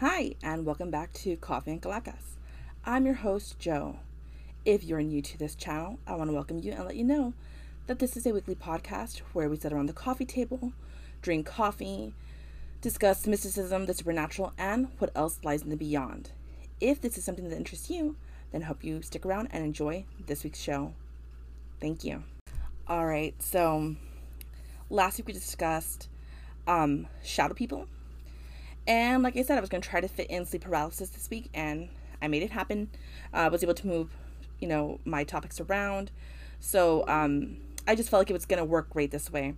Hi, and welcome back to Coffee and Calacas. I'm your host, Joe. If you're new to this channel, I want to welcome you and let you know that this is a weekly podcast where we sit around the coffee table, drink coffee, discuss mysticism, the supernatural, and what else lies in the beyond. If this is something that interests you, then hope you stick around and enjoy this week's show. Thank you. All right, so last week we discussed um, shadow people and like I said, I was going to try to fit in sleep paralysis this week, and I made it happen. Uh, I was able to move, you know, my topics around. So um, I just felt like it was going to work great this way.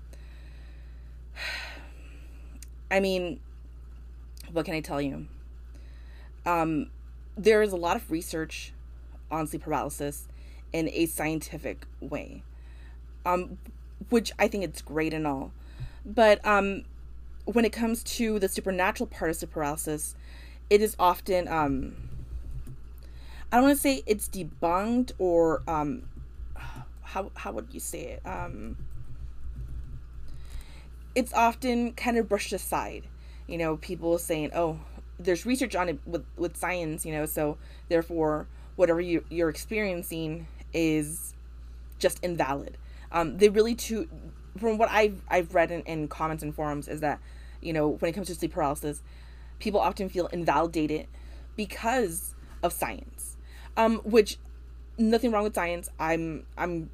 I mean, what can I tell you? Um, there is a lot of research on sleep paralysis in a scientific way, um, which I think it's great and all. But um, when it comes to the supernatural part of sleep paralysis, it is often um I don't want to say it's debunked or um how how would you say it? Um it's often kind of brushed aside. You know, people saying, "Oh, there's research on it with with science, you know, so therefore whatever you you're experiencing is just invalid." Um, they really too from what I've I've read in, in comments and forums is that you know, when it comes to sleep paralysis, people often feel invalidated because of science. Um, which nothing wrong with science. I'm I'm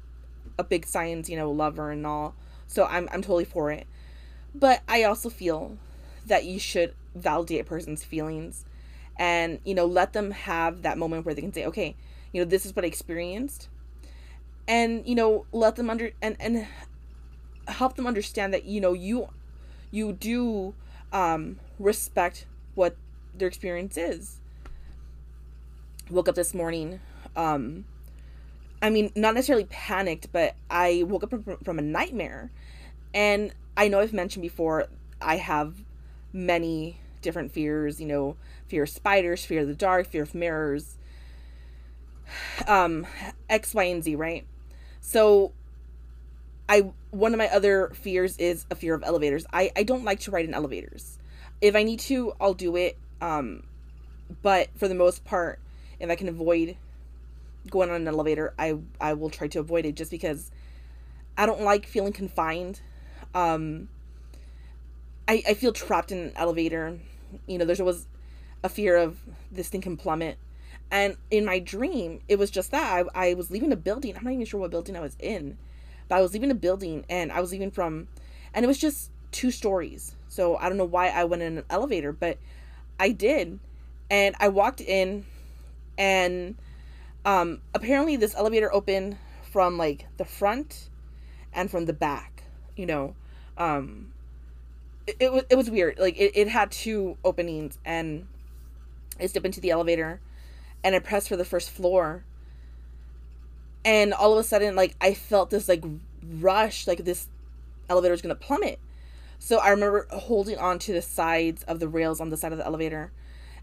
a big science, you know, lover and all. So I'm I'm totally for it. But I also feel that you should validate a person's feelings and, you know, let them have that moment where they can say, okay, you know, this is what I experienced. And, you know, let them under and and help them understand that, you know, you you do um, respect what their experience is. Woke up this morning. Um, I mean, not necessarily panicked, but I woke up from, from a nightmare. And I know I've mentioned before, I have many different fears, you know, fear of spiders, fear of the dark, fear of mirrors, um, X, Y, and Z, right? So I one of my other fears is a fear of elevators. I I don't like to ride in elevators. If I need to, I'll do it. Um, but for the most part, if I can avoid going on an elevator, I I will try to avoid it just because I don't like feeling confined. Um, I I feel trapped in an elevator. You know, there's always a fear of this thing can plummet. And in my dream, it was just that I, I was leaving a building. I'm not even sure what building I was in but I was leaving a building and I was leaving from, and it was just two stories. So I don't know why I went in an elevator, but I did. And I walked in and um, apparently this elevator opened from like the front and from the back, you know. Um, it, it was it was weird. Like it, it had two openings and I stepped into the elevator and I pressed for the first floor and all of a sudden like i felt this like rush like this elevator is gonna plummet. So i remember holding on to the sides of the rails on the side of the elevator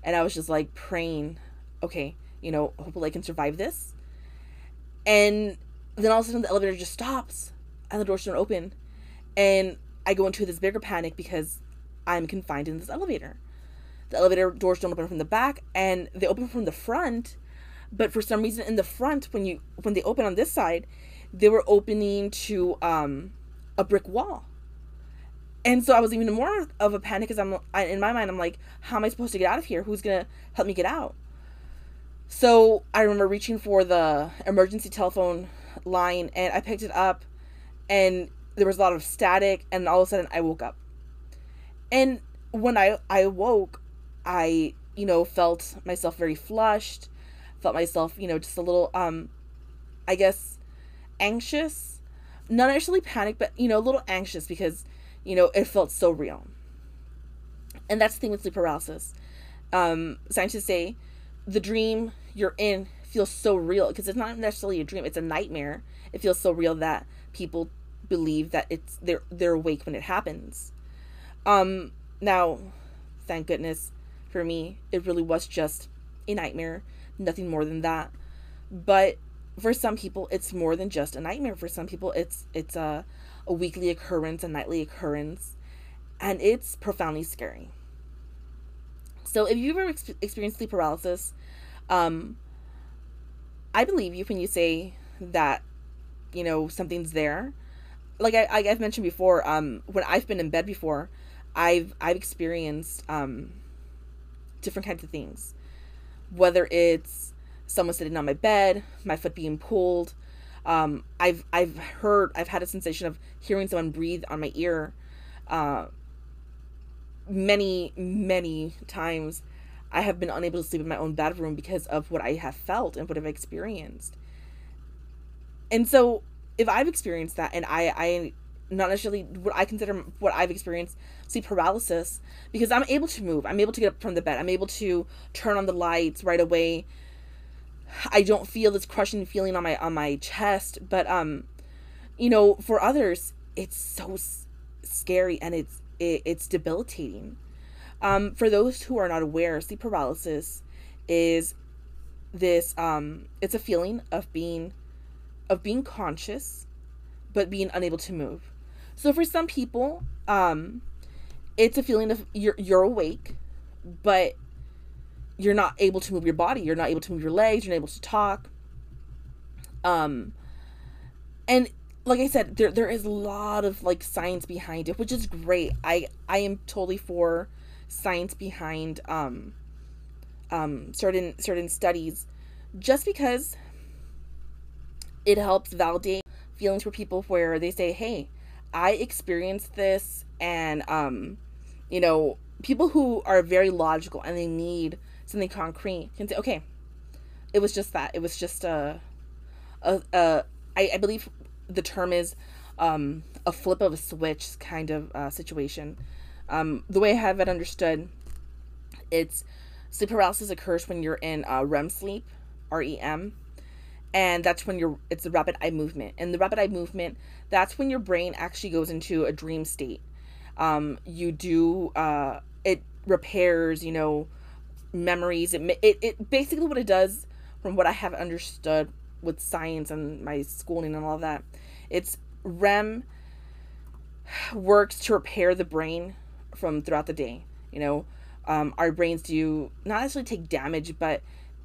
and i was just like praying okay you know hopefully i can survive this. And then all of a sudden the elevator just stops and the doors don't open and i go into this bigger panic because i'm confined in this elevator. The elevator doors don't open from the back and they open from the front but for some reason in the front when you when they open on this side they were opening to um a brick wall. And so i was even more of a panic because i'm I, in my mind i'm like how am i supposed to get out of here? Who's gonna help me get out? So i remember reaching for the emergency telephone line and i picked it up and there was a lot of static and all of a sudden i woke up. And when i i woke i you know felt myself very flushed felt myself, you know, just a little, um, I guess, anxious. Not actually panic, but, you know, a little anxious because, you know, it felt so real. And that's the thing with sleep paralysis. Um, scientists say the dream you're in feels so real because it's not necessarily a dream, it's a nightmare. It feels so real that people believe that it's they're they're awake when it happens. Um now, thank goodness for me, it really was just a nightmare nothing more than that. But for some people it's more than just a nightmare. For some people it's it's a a weekly occurrence, a nightly occurrence, and it's profoundly scary. So if you've ever ex- experienced sleep paralysis, um, I believe you when you say that, you know, something's there. Like I, I have mentioned before, um, when I've been in bed before, I've I've experienced um, different kinds of things, whether it's someone sitting on my bed, my foot being pulled. Um, I've I've heard I've had a sensation of hearing someone breathe on my ear. Uh, many many times I have been unable to sleep in my own bedroom because of what I have felt and what I've experienced. And so if I've experienced that and I I not necessarily what I consider what I've experienced sleep paralysis because I'm able to move. I'm able to get up from the bed. I'm able to turn on the lights right away. I don't feel this crushing feeling on my on my chest, but um you know, for others it's so scary and it's it, it's debilitating. Um, for those who are not aware, sleep paralysis is this um, it's a feeling of being of being conscious but being unable to move. So for some people, um, it's a feeling of you're you're awake, but you're not able to move your body. You're not able to move your legs. You're not able to talk. Um, and like I said, there there is a lot of like science behind it, which is great. I I am totally for science behind um um certain certain studies just because it helps validate feelings for people where they say, "Hey, I experienced this," and um, you know, people who are very logical and they need something concrete can say, "Okay, it was just that. It was just a, a, a I, I believe the term is um, a flip of a switch kind of uh, situation. Um, the way I have it understood, it's sleep paralysis occurs when you're in uh, REM sleep, REM, and that's when you're it's the rapid eye movement. And the rapid eye movement, that's when your brain actually goes into a dream state. Um, you do uh, it repairs, you know, memories. It, it it basically what it does, from what I have understood, with science and my schooling and all that. It's REM works to repair the brain from throughout the day. You know, um, our brains do not necessarily take damage, but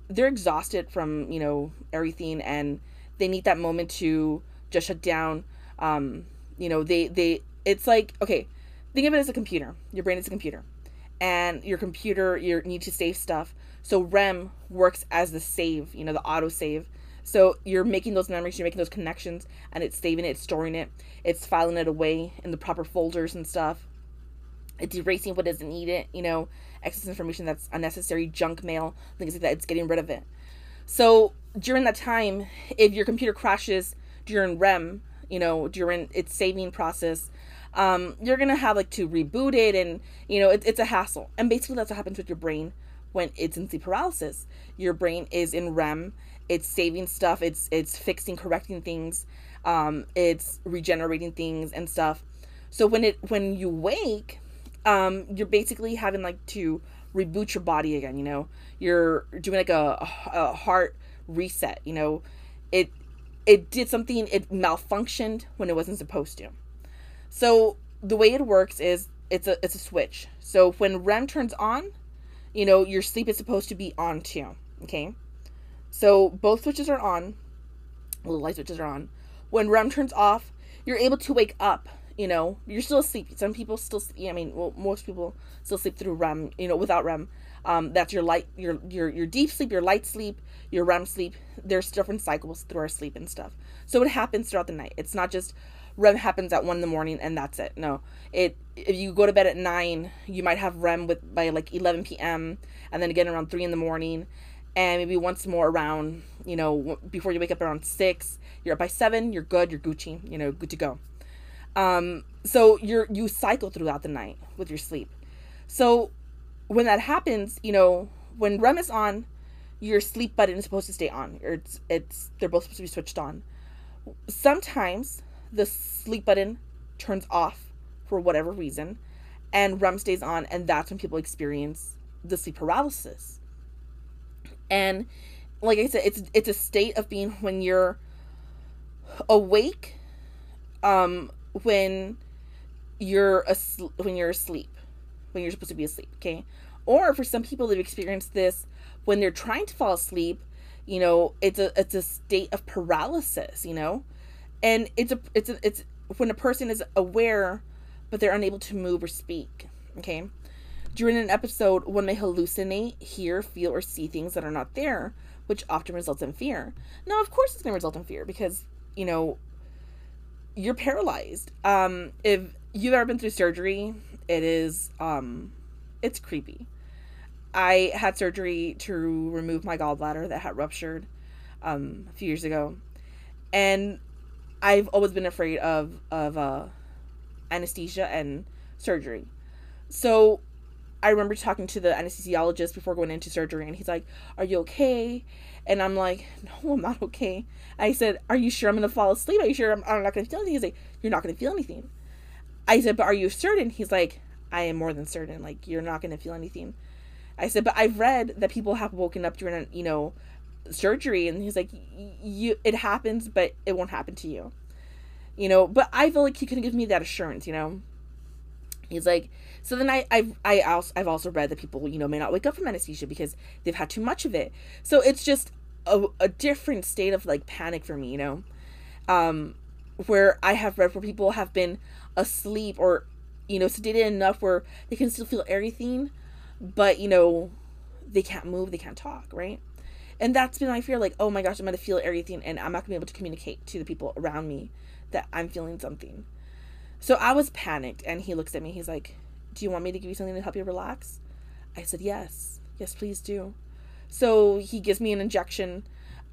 they're exhausted from you know everything, and they need that moment to just shut down. Um, you know, they they it's like okay, think of it as a computer. Your brain is a computer, and your computer you need to save stuff. So REM works as the save, you know, the auto save so you're making those memories, you're making those connections, and it's saving it, storing it, it's filing it away in the proper folders and stuff. It's erasing what doesn't need it, you know, excess information that's unnecessary, junk mail, things like that. It's getting rid of it. So during that time, if your computer crashes during REM, you know, during its saving process, um, you're gonna have like to reboot it, and you know, it, it's a hassle. And basically, that's what happens with your brain when it's in sleep paralysis. Your brain is in REM it's saving stuff it's it's fixing correcting things um it's regenerating things and stuff so when it when you wake um you're basically having like to reboot your body again you know you're doing like a, a heart reset you know it it did something it malfunctioned when it wasn't supposed to so the way it works is it's a it's a switch so when rem turns on you know your sleep is supposed to be on too okay so both switches are on. Well, the light switches are on. When REM turns off, you're able to wake up. You know, you're still asleep. Some people still, I mean, well, most people still sleep through REM. You know, without REM. Um, that's your light, your your your deep sleep, your light sleep, your REM sleep. There's different cycles through our sleep and stuff. So it happens throughout the night. It's not just REM happens at one in the morning and that's it. No, it if you go to bed at nine, you might have REM with by like 11 p.m. and then again around three in the morning, and maybe once more around, you know, before you wake up around six. You're up by seven. You're good. You're Gucci. You know, good to go. Um, so you're you cycle throughout the night with your sleep. So when that happens, you know, when REM is on, your sleep button is supposed to stay on. It's it's they're both supposed to be switched on. Sometimes the sleep button turns off for whatever reason, and REM stays on, and that's when people experience the sleep paralysis and like I said, it's it's a state of being when you're awake, um, when you're asleep, when you're asleep, when you're supposed to be asleep. Okay, or for some people they've experienced this when they're trying to fall asleep you know it's a it's a state of paralysis you know? And it's a it's a, it's when a person is aware but they're unable to move or speak okay? During an episode one may hallucinate hear feel or see things that are not there which often results in fear. Now of course it's going to result in fear because you know you're paralyzed. Um if you've ever been through surgery it is um it's creepy. I had surgery to remove my gallbladder that had ruptured um, a few years ago, and I've always been afraid of of uh, anesthesia and surgery. So I remember talking to the anesthesiologist before going into surgery, and he's like, "Are you okay?" And I'm like, "No, I'm not okay." I said, "Are you sure I'm gonna fall asleep? Are you sure I'm, I'm not gonna feel anything?" He's like, "You're not gonna feel anything." I said, "But are you certain?" He's like, "I am more than certain. Like you're not gonna feel anything." I said, but I've read that people have woken up during, you know, surgery, and he's like, you, it happens, but it won't happen to you, you know. But I feel like he couldn't give me that assurance, you know. He's like, so then I, I, I also, I've also read that people, you know, may not wake up from anesthesia because they've had too much of it. So it's just a, a different state of like panic for me, you know, um, where I have read where people have been asleep or, you know, sedated enough where they can still feel everything, but you know they can't move they can't talk right? And that's been my fear like oh my gosh i'm gonna feel everything and i'm not gonna be able to communicate to the people around me that i'm feeling something so i was panicked and he looks at me he's like do you want me to give you something to help you relax i said yes yes please do so he gives me an injection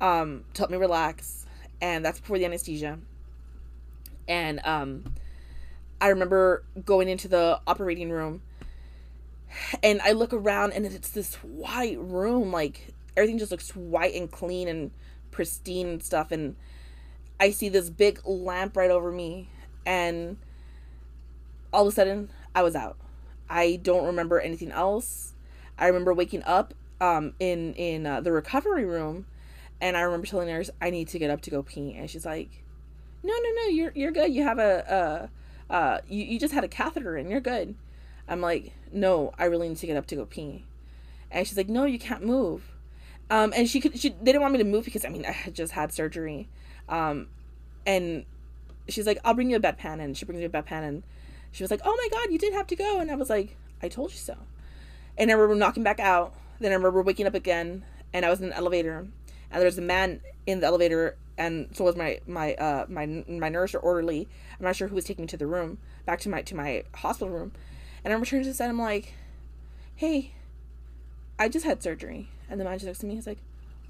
um, to help me relax and that's before the anesthesia and um, i remember going into the operating room and I look around and it's this white room, like everything just looks white and clean and pristine and stuff. And I see this big lamp right over me, and all of a sudden, I was out. I don't remember anything else. I remember waking up um, in in uh, the recovery room, and I remember telling nurse I need to get up to go pee, and she's like, "No, no, no, you're you're good. You have a, a uh, you you just had a catheter and you're good." I'm like, no, I really need to get up to go pee. And she's like, no, you can't move. Um, and she could, she, they didn't want me to move because I mean, I had just had surgery. Um, and she's like, I'll bring you a bedpan. And she brings me a bedpan and she was like, oh my God, you did have to go. And I was like, I told you so. And I remember knocking back out. Then I remember waking up again and I was in an elevator and there was a man in the elevator and so was my my uh my my nurse or orderly. I'm not sure who was taking me to the room, back to my to my hospital room. And I'm returning to the set. I'm like, hey, I just had surgery. And the man just looks at me. He's like,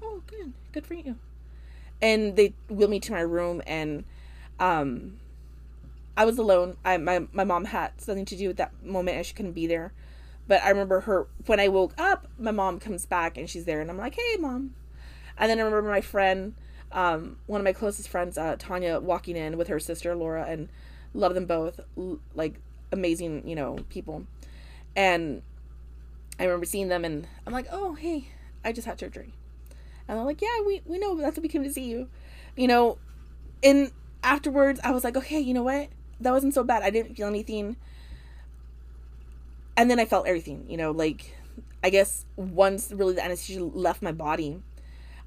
oh, good. Good for you. And they wheel me to my room. And um, I was alone. I my, my mom had something to do with that moment and she couldn't be there. But I remember her, when I woke up, my mom comes back and she's there. And I'm like, hey, mom. And then I remember my friend, um, one of my closest friends, uh, Tanya, walking in with her sister, Laura, and love them both. Like, amazing, you know, people. And I remember seeing them and I'm like, oh, hey, I just had surgery. And they're like, yeah, we, we know that's what we came to see you. You know, and afterwards I was like, okay, you know what? That wasn't so bad. I didn't feel anything. And then I felt everything, you know, like I guess once really the anesthesia left my body,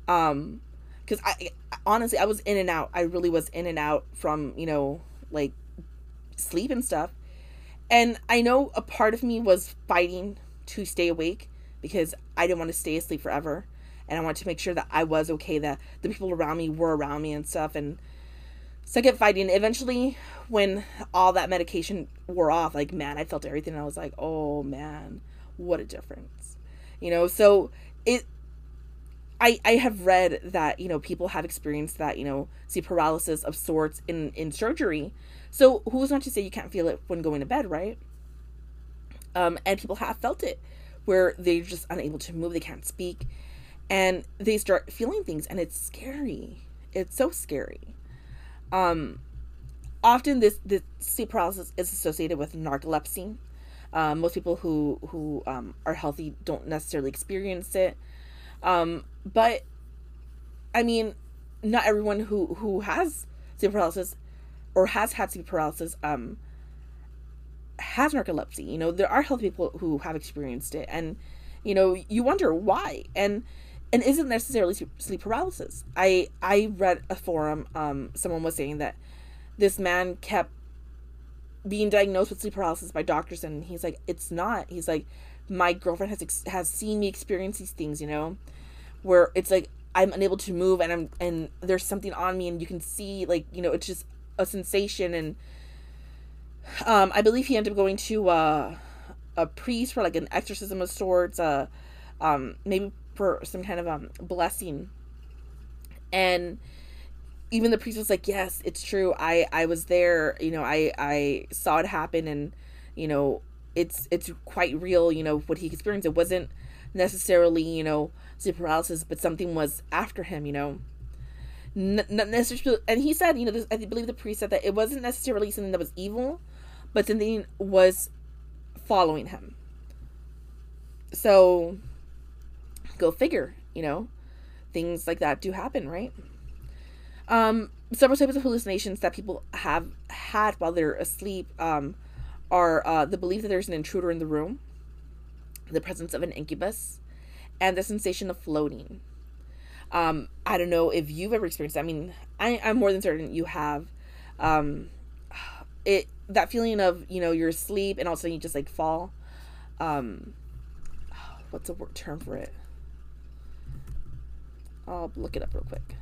um, because I honestly I was in and out. I really was in and out from you know like sleep and stuff, and I know a part of me was fighting to stay awake because I didn't want to stay asleep forever. And I wanted to make sure that I was okay, that the people around me were around me and stuff. And so I kept fighting. Eventually, when all that medication wore off, like, man, I felt everything. And I was like, oh, man, what a difference. You know, so it, I, I have read that, you know, people have experienced that, you know, see paralysis of sorts in, in surgery so who's not to say you can't feel it when going to bed, right? Um, and people have felt it where they're just unable to move, they can't speak, and they start feeling things, and it's scary. It's so scary. Um, often this this sleep paralysis is associated with narcolepsy. Um, most people who who um, are healthy don't necessarily experience it, um, but I mean, not everyone who who has sleep paralysis or has had sleep paralysis um has narcolepsy. You know, there are healthy people who have experienced it, and you know, you wonder why. And and isn't necessarily sleep paralysis. I I read a forum. Um, someone was saying that this man kept being diagnosed with sleep paralysis by doctors, and he's like, it's not. He's like, my girlfriend has has seen me experience these things. You know, where it's like I'm unable to move, and I'm and there's something on me, and you can see like you know, it's just a sensation, and um, I believe he ended up going to uh, a priest for like an exorcism of sorts. Uh, um, maybe for some kind of um blessing. And even the priest was like yes it's true. I i was there. You know i i saw it happen and you know it's it's quite real you know what he experienced. It wasn't necessarily you know sleep paralysis but something was after him you know. Not necessarily and he said you know this, i believe the priest said that it wasn't necessarily something that was evil but something was following him. So go figure, you know, things like that do happen, right? Um, several types of hallucinations that people have had while they're asleep um, are uh, the belief that there's an intruder in the room, the presence of an incubus, and the sensation of floating. Um, I don't know if you've ever experienced. That. I mean, I, I'm more than certain you have. Um, it that feeling of you know you're asleep and all of a sudden you just like fall. Um, what's a word term for it? I'll look it up real quick.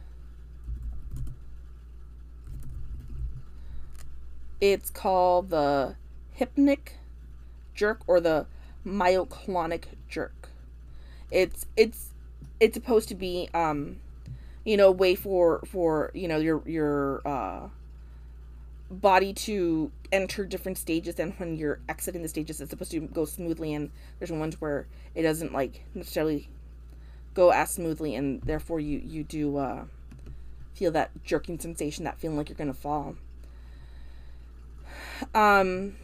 It's called the hypnic jerk or the myoclonic jerk. It's it's it's supposed to be um you know way for for you know your your uh body to enter different stages and when you're exiting the stages it's supposed to go smoothly and there's ones where it doesn't like necessarily go as smoothly and therefore you you do uh, feel that jerking sensation that feeling like you're gonna fall. Um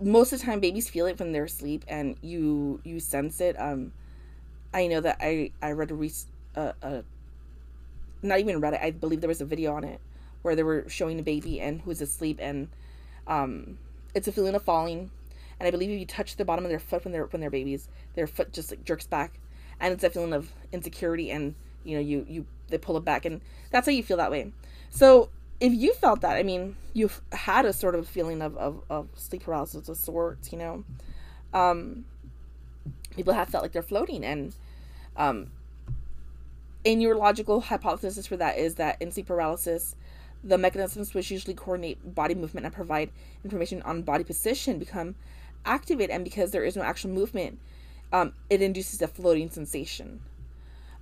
most of the time babies feel it when they're asleep and you you sense it. Um i know that i i read a re- uh not even read it i believe there was a video on it where they were showing a baby and who's asleep and um it's a feeling of falling and I believe if you touch the bottom of their foot when they're when they're babies, their foot just like jerks back, and it's a feeling of insecurity, and you know you you they pull it back, and that's how you feel that way. So if you felt that, I mean, you've had a sort of feeling of of, of sleep paralysis of sorts, you know. Um, people have felt like they're floating, and um, a neurological hypothesis for that is that in sleep paralysis, the mechanisms which usually coordinate body movement and provide information on body position become activate and because there is no actual movement, um, it induces a floating sensation.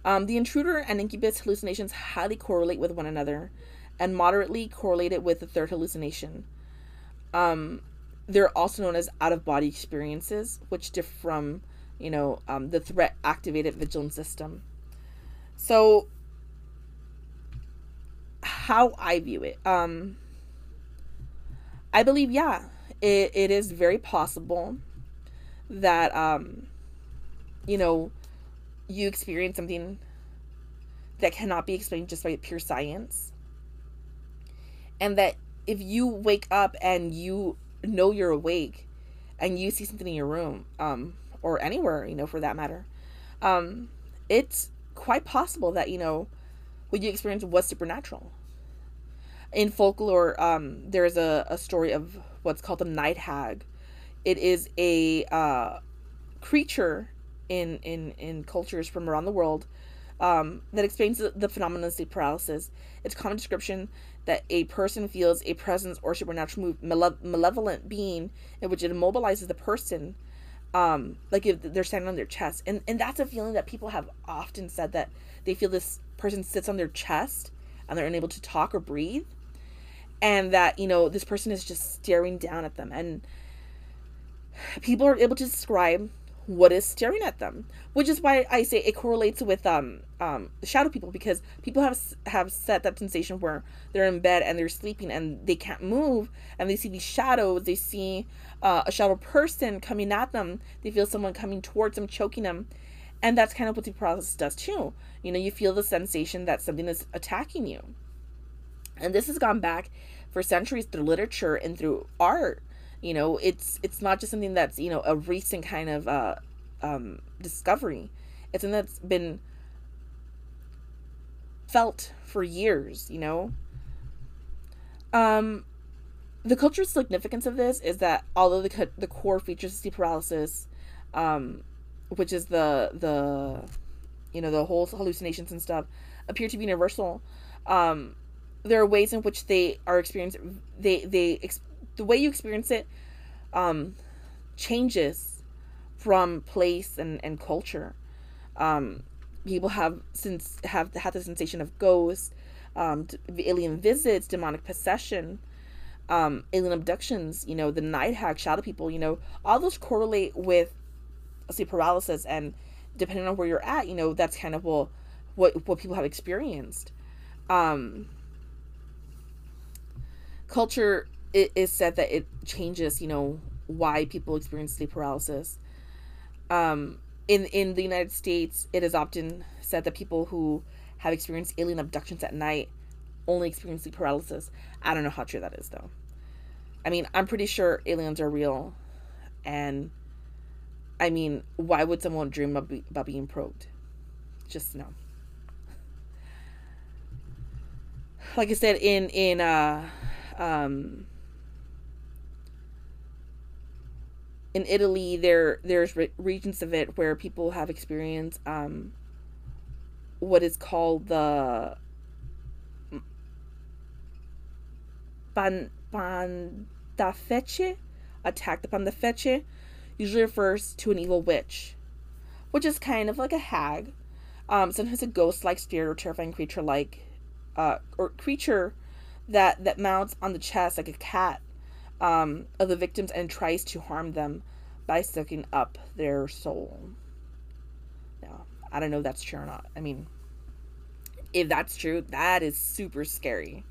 Um, the intruder and incubus hallucinations highly correlate with one another and moderately correlated with the third hallucination. Um, they're also known as out of body experiences, which differ from, you know, um, the threat activated vigilance system. So, how I view it, um, I believe, yeah, it, it is very possible that um you know you experience something that cannot be explained just by pure science. And that if you wake up and you know you're awake and you see something in your room um or anywhere you know for that matter um it's quite possible that you know what you experience was supernatural in folklore um there's a, a story of what's called the night hag. It is a uh, creature in in in cultures from around the world um, that explains the, the phenomenon of sleep paralysis. It's common description that a person feels a presence or supernatural male- malevolent being in which it immobilizes the person, um, like if they're standing on their chest, and and that's a feeling that people have often said that they feel this person sits on their chest and they're unable to talk or breathe and that you know this person is just staring down at them. And people are able to describe what is staring at them which is why i say it correlates with um um shadow people because people have have set that sensation where they're in bed and they're sleeping and they can't move and they see these shadows. They see uh, a shadow person coming at them. They feel someone coming towards them choking them. And that's kind of what the process does too. You know you feel the sensation that something is attacking you and this has gone back for centuries through literature and through art. You know, it's it's not just something that's you know a recent kind of uh, um, discovery. It's something that's been felt for years. You know. Um, the cultural significance of this is that although the the core features of sleep paralysis, um, which is the the you know the whole hallucinations and stuff appear to be universal um there are ways in which they are experienced they they ex- the way you experience it um changes from place and and culture. Um people have since have had the sensation of ghosts um alien visits demonic possession um alien abductions you know the night hag shadow people you know all those correlate with sleep paralysis and depending on where you're at you know that's kind of well what what people have experienced. Um culture it is said that it changes you know why people experience sleep paralysis um in in the united states it is often said that people who have experienced alien abductions at night only experience sleep paralysis i don't know how true that is though i mean i'm pretty sure aliens are real and I mean, why would someone dream about, being probed? Just no. Like I said, in in uh, um, in Italy, there there's re- regions of it where people have experienced um, what is called the pan pandafeche attack the pandafeche usually refers to an evil witch, which is kind of like a hag, um, sometimes a ghost-like spirit or terrifying creature-like, uh, or creature that that mounts on the chest like a cat um, of the victims and tries to harm them by sucking up their soul. Now, I don't know if that's true or not. I mean, if that's true, that is super scary.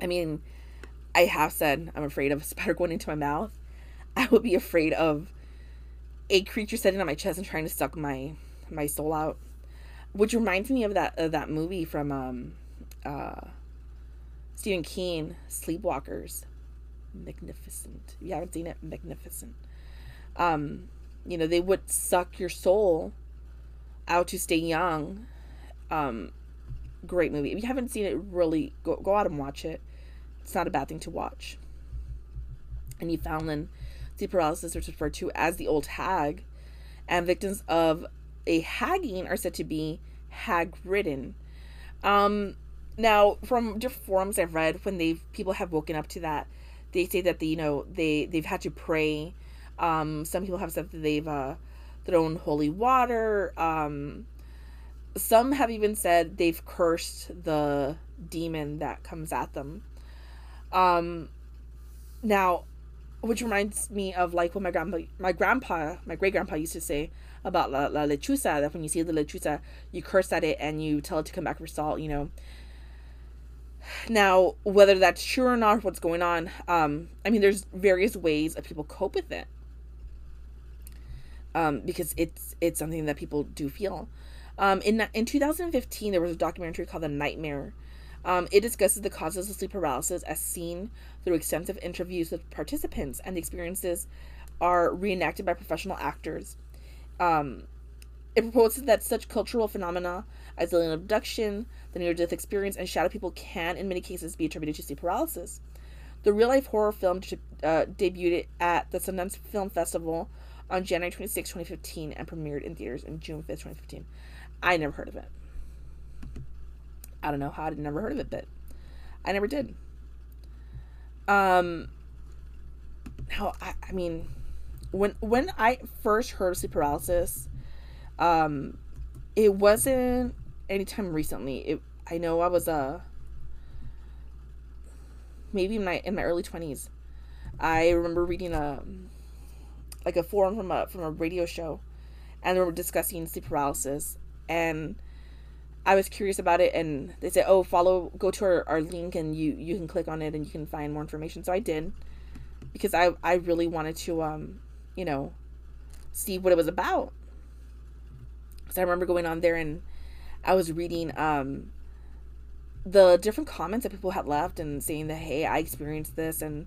I mean, I have said I'm afraid of a spider going into my mouth. I would be afraid of a creature sitting on my chest and trying to suck my my soul out. Which reminds me of that of that movie from um uh Stephen King, Sleepwalkers. Magnificent. If you haven't seen it, magnificent. Um, you know, they would suck your soul out to stay young. Um, great movie. If you haven't seen it, really go go out and watch it. It's not a bad thing to watch. In Newfoundland, sleep paralysis is referred to as the old hag, and victims of a hagging are said to be hag ridden. Um, now, from different forums I've read, when they people have woken up to that, they say that they, you know they they've had to pray. Um, some people have said that they've uh, thrown holy water. Um, some have even said they've cursed the demon that comes at them. Um, now, which reminds me of like what my grandpa, my grandpa, my great grandpa used to say about la, la lechuza. That when you see the lechuza, you curse at it and you tell it to come back for salt. You know. Now, whether that's true or not, what's going on? Um, I mean, there's various ways that people cope with it. Um, because it's it's something that people do feel. Um, in in 2015, there was a documentary called The Nightmare um, it discusses the causes of sleep paralysis as seen through extensive interviews with participants, and the experiences are reenacted by professional actors. Um, it proposes that such cultural phenomena as alien abduction, the near death experience, and shadow people can, in many cases, be attributed to sleep paralysis. The real life horror film uh, debuted at the Sundance Film Festival on January 26, 2015, and premiered in theaters in June 5th, 2015. I never heard of it. I don't know how I'd never heard of it, but I never did. Um, how I, I mean, when when I first heard of sleep paralysis, um, it wasn't anytime recently. It I know I was uh maybe in my in my early twenties. I remember reading a like a forum from a from a radio show, and they were discussing sleep paralysis and I was curious about it and they said, "Oh, follow go to our, our link and you you can click on it and you can find more information." So I did because I I really wanted to um, you know, see what it was about. So I remember going on there and I was reading um, the different comments that people had left and saying that hey, I experienced this and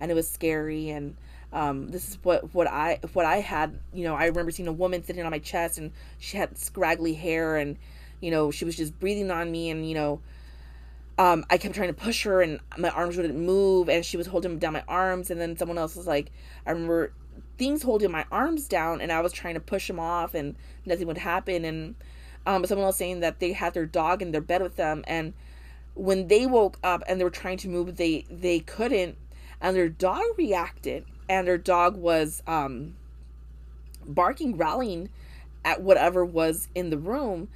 and it was scary and um, this is what what I what I had. You know, I remember seeing a woman sitting on my chest and she had scraggly hair and you know she was just breathing on me and you know um, I kept trying to push her and my arms wouldn't move and she was holding down my arms and then someone else was like I remember things holding my arms down and I was trying to push them off and nothing would happen and um, someone else saying that they had their dog in their bed with them and when they woke up and they were trying to move they they couldn't and their dog reacted and their dog was um, barking growling at whatever was in the room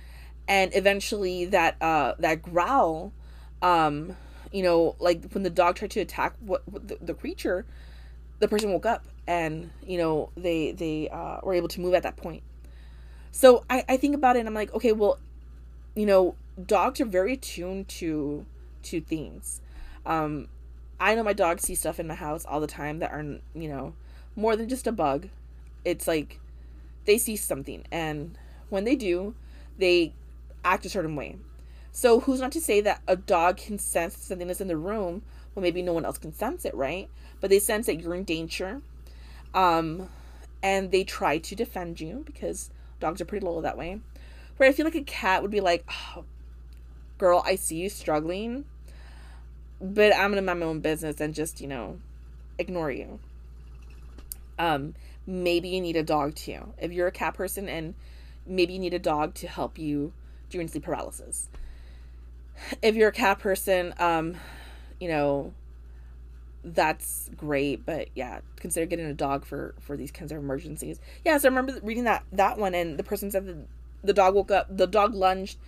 and eventually that uh that growl um you know like when the dog tried to attack what, what the, the, creature the person woke up and you know they they uh, were able to move at that point. So I, I think about it and i'm like okay well you know dogs are very attuned to to things. Um i know my dogs see stuff in my house all the time that are you know more than just a bug. It's like they see something and when they do they act a certain way. So who's not to say that a dog can sense something that's in the room well maybe no one else can sense it right? But they sense that you're in danger um and they try to defend you because dogs are pretty loyal that way. Where i feel like a cat would be like oh, girl i see you struggling but i'm gonna mind my own business and just you know ignore you. Um maybe you need a dog too. If you're a cat person and maybe you need a dog to help you during sleep paralysis. If you're a cat person, um, you know, that's great. But yeah, consider getting a dog for for these kinds of emergencies. Yeah, so I remember reading that that one, and the person said that the dog woke up. The dog lunged.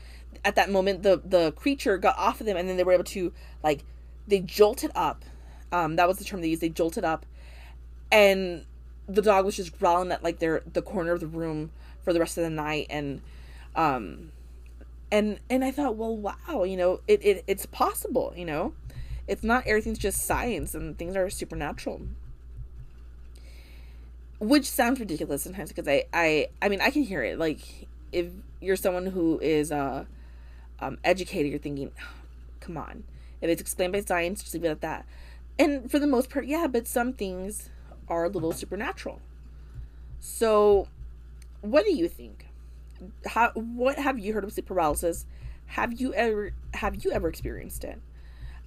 At that moment, the the creature got off of them, and then they were able to like they jolted up. Um, that was the term they used. They jolted up, and the dog was just growling at like their the corner of the room for the rest of the night, and um and and I thought, well, wow, you know, it, it it's possible, you know, it's not everything's just science and things are supernatural. Which sounds ridiculous sometimes because I I I mean I can hear it like if you're someone who is uh um educated, you're thinking, come on, if it's explained by science, just leave it at that. And for the most part, yeah, but some things are a little supernatural. So, what do you think? how what have you heard of sleep paralysis? Have you ever have you ever experienced it?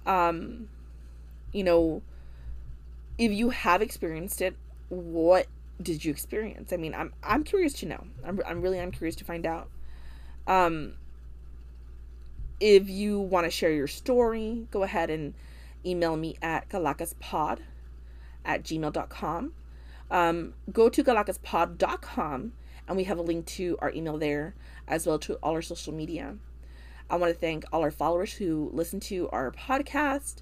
Um, you know, if you have experienced it, what did you experience? I mean, I'm I'm curious to know. I'm I'm really I'm curious to find out. Um, if you want to share your story, go ahead and email me at calacaspod at gmail.com. Um, go to calacaspod.com and we have a link to our email there as well to all our social media. I want to thank all our followers who listen to our podcast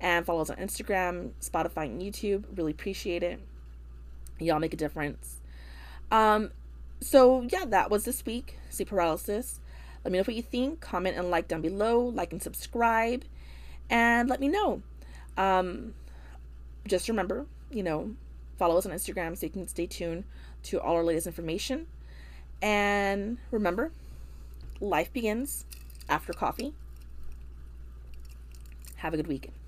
and follow us on Instagram, Spotify, and YouTube. Really appreciate it. Y'all make a difference. Um, so yeah, that was this week. Sleep paralysis. Let me know what you think. Comment and like down below. Like and subscribe, and let me know. Um, just remember, you know, follow us on Instagram so you can stay tuned to all our latest information. And remember, life begins after coffee. Have a good weekend.